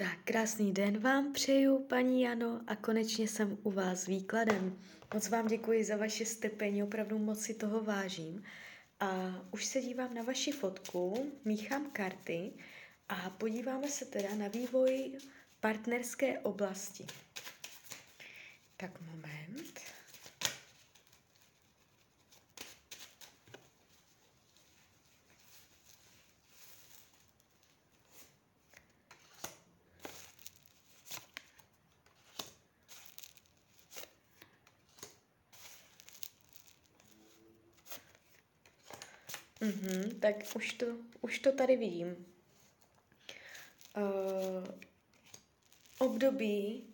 Tak, krásný den vám přeju, paní Jano, a konečně jsem u vás výkladem. Moc vám děkuji za vaše stepení, opravdu moc si toho vážím. A už se dívám na vaši fotku, míchám karty a podíváme se teda na vývoj partnerské oblasti. Tak moment. Mm-hmm, tak už to, už to tady vidím. Uh, období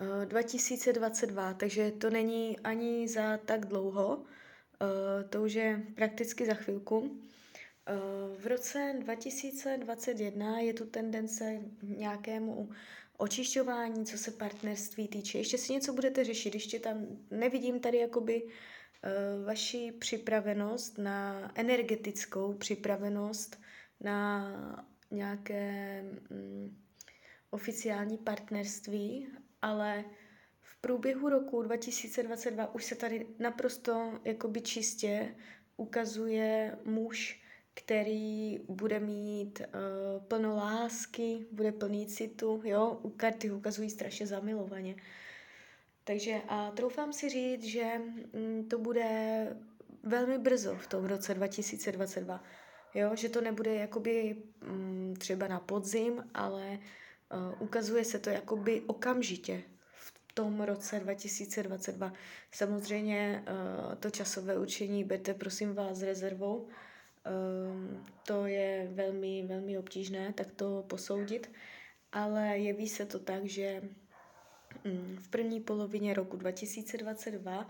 uh, 2022, takže to není ani za tak dlouho, uh, to už je prakticky za chvilku. Uh, v roce 2021 je tu tendence nějakému očišťování, co se partnerství týče. Ještě si něco budete řešit, ještě tam nevidím tady jakoby uh, Eh, vaši připravenost na energetickou připravenost na nějaké mm, oficiální partnerství, ale v průběhu roku 2022 už se tady naprosto jakoby čistě ukazuje muž, který bude mít uh, plno lásky, bude plný citu, jo, u karty ukazují strašně zamilovaně. Takže a troufám si říct, že mm, to bude velmi brzo v tom roce 2022. Jo, že to nebude jakoby mm, třeba na podzim, ale uh, ukazuje se to jakoby okamžitě v tom roce 2022. Samozřejmě uh, to časové učení berte prosím vás s rezervou. Uh, to je velmi, velmi obtížné tak to posoudit, ale jeví se to tak, že v první polovině roku 2022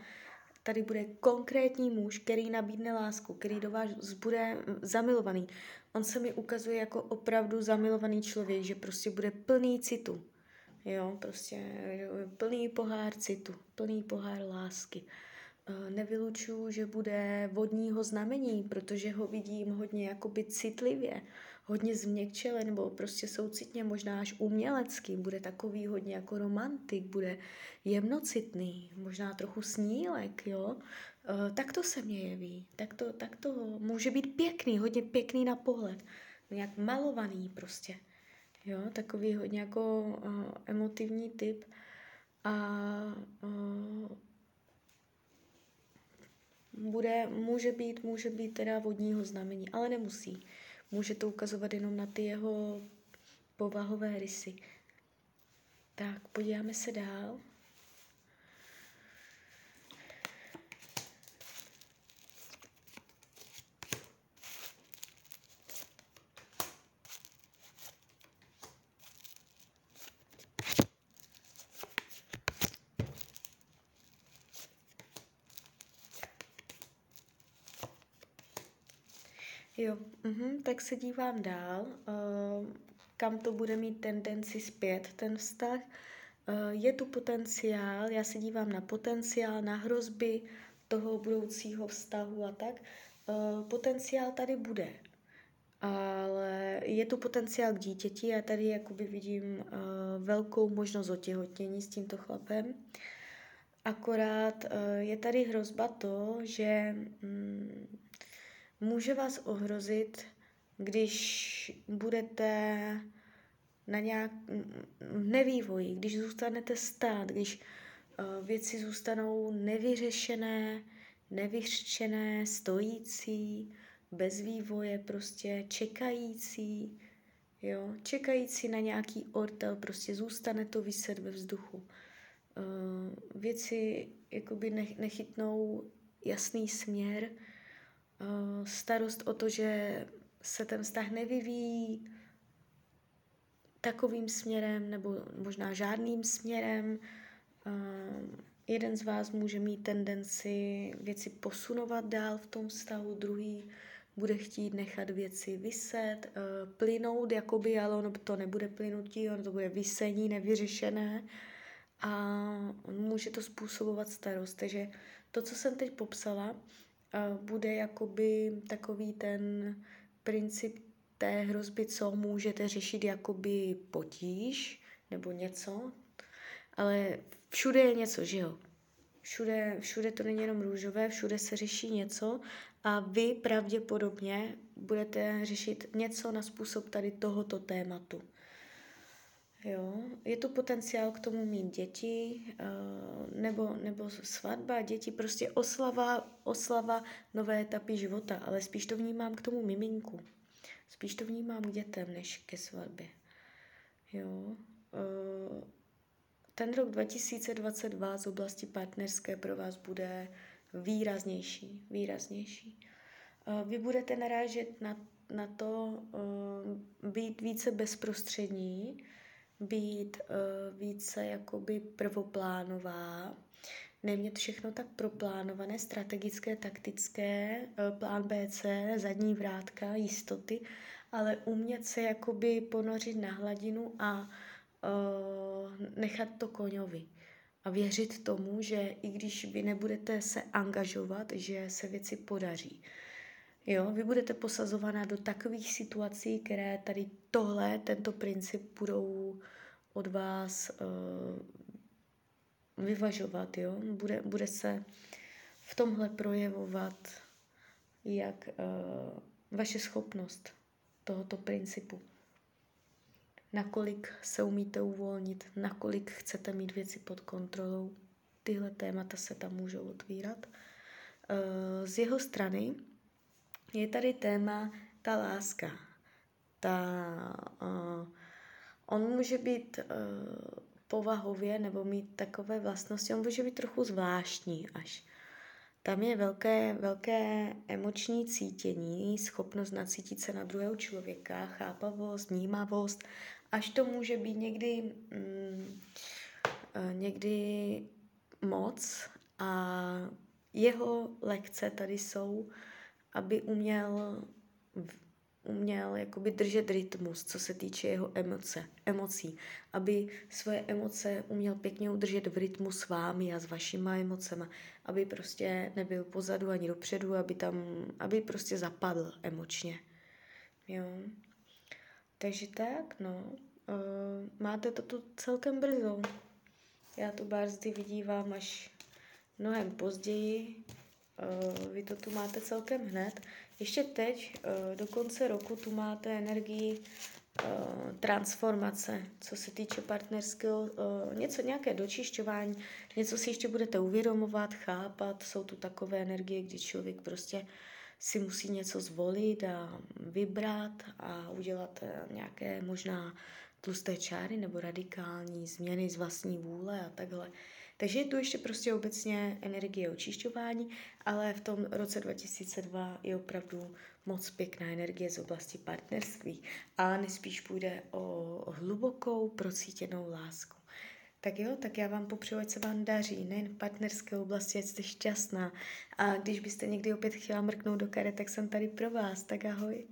tady bude konkrétní muž, který nabídne lásku, který do vás bude zamilovaný. On se mi ukazuje jako opravdu zamilovaný člověk, že prostě bude plný citu. Jo, prostě plný pohár citu, plný pohár lásky. Eh, nevylučuju, že bude vodního znamení, protože ho vidím hodně jakoby citlivě hodně změkčele nebo prostě soucitně, možná až umělecký, bude takový hodně jako romantik, bude jemnocitný, možná trochu snílek, jo, e, tak to se mě jeví, tak to, tak to může být pěkný, hodně pěkný na pohled, nějak malovaný prostě, jo, takový hodně jako uh, emotivní typ a uh, bude, může být, může být teda vodního znamení, ale nemusí. Může to ukazovat jenom na ty jeho povahové rysy. Tak, podíváme se dál. Jo, uh-huh, tak se dívám dál, uh, kam to bude mít tendenci zpět, ten vztah. Uh, je tu potenciál, já se dívám na potenciál, na hrozby toho budoucího vztahu a tak. Uh, potenciál tady bude, ale je tu potenciál k dítěti, já tady jakoby vidím uh, velkou možnost otěhotnění s tímto chlapem. Akorát uh, je tady hrozba to, že um, může vás ohrozit, když budete na nějak nevývoji, když zůstanete stát, když uh, věci zůstanou nevyřešené, nevyřčené, stojící, bez vývoje, prostě čekající, jo, čekající na nějaký ortel, prostě zůstane to vyset ve vzduchu. Uh, věci jakoby nechytnou jasný směr, Eh, starost o to, že se ten vztah nevyvíjí takovým směrem nebo možná žádným směrem. Eh, jeden z vás může mít tendenci věci posunovat dál v tom vztahu, druhý bude chtít nechat věci vyset, eh, plynout, jakoby, ale ono to nebude plynutí, ono to bude vysení nevyřešené a může to způsobovat starost. Takže to, co jsem teď popsala, bude jakoby takový ten princip té hrozby, co můžete řešit jakoby potíž nebo něco, ale všude je něco, že jo? Všude, všude to není jenom růžové, všude se řeší něco a vy pravděpodobně budete řešit něco na způsob tady tohoto tématu. Jo, je tu potenciál k tomu mít děti, eh, nebo, nebo svatba, děti, prostě oslava, oslava nové etapy života, ale spíš to vnímám k tomu miminku. Spíš to vnímám k dětem, než ke svatbě. Jo. Eh, ten rok 2022 z oblasti partnerské pro vás bude výraznější, výraznější. Eh, vy budete narážet na, na to být více bezprostřední, být uh, více jakoby prvoplánová, nemět všechno tak proplánované, strategické, taktické, uh, plán BC, zadní vrátka, jistoty, ale umět se jakoby ponořit na hladinu a uh, nechat to koňovi. A věřit tomu, že i když vy nebudete se angažovat, že se věci podaří. Jo, vy budete posazovaná do takových situací, které tady tohle, tento princip budou od vás uh, vyvažovat, jo. Bude, bude se v tomhle projevovat jak uh, vaše schopnost tohoto principu. Nakolik se umíte uvolnit, nakolik chcete mít věci pod kontrolou. Tyhle témata se tam můžou otvírat. Uh, z jeho strany je tady téma ta láska, ta, uh, on může být uh, povahově nebo mít takové vlastnosti, on může být trochu zvláštní až. Tam je velké, velké emoční cítění, schopnost nacítit se na druhého člověka, chápavost, vnímavost, až to může být někdy, mm, uh, někdy moc a jeho lekce tady jsou aby uměl, uměl jakoby držet rytmus, co se týče jeho emoce, emocí. Aby svoje emoce uměl pěkně udržet v rytmu s vámi a s vašima emocema. Aby prostě nebyl pozadu ani dopředu, aby tam, aby prostě zapadl emočně. Jo. Takže tak, no. Uh, máte to tu celkem brzo. Já tu bárzdy vidívám až mnohem později. Eh, vy to tu máte celkem hned. Ještě teď, eh, do konce roku, tu máte energii eh, transformace, co se týče partnerského, něco, nějaké dočišťování, něco si ještě budete uvědomovat, chápat, jsou tu takové energie, kdy člověk prostě si musí něco zvolit a vybrat a udělat nějaké možná tlusté čáry nebo radikální změny z vlastní vůle a takhle. Takže je tu ještě prostě obecně energie očišťování, ale v tom roce 2002 je opravdu moc pěkná energie z oblasti partnerství. A nespíš půjde o hlubokou procítěnou lásku. Tak jo, tak já vám popřeju, ať se vám daří, nejen v partnerské oblasti, ať jste šťastná. A když byste někdy opět chtěla mrknout do karet, tak jsem tady pro vás. Tak ahoj.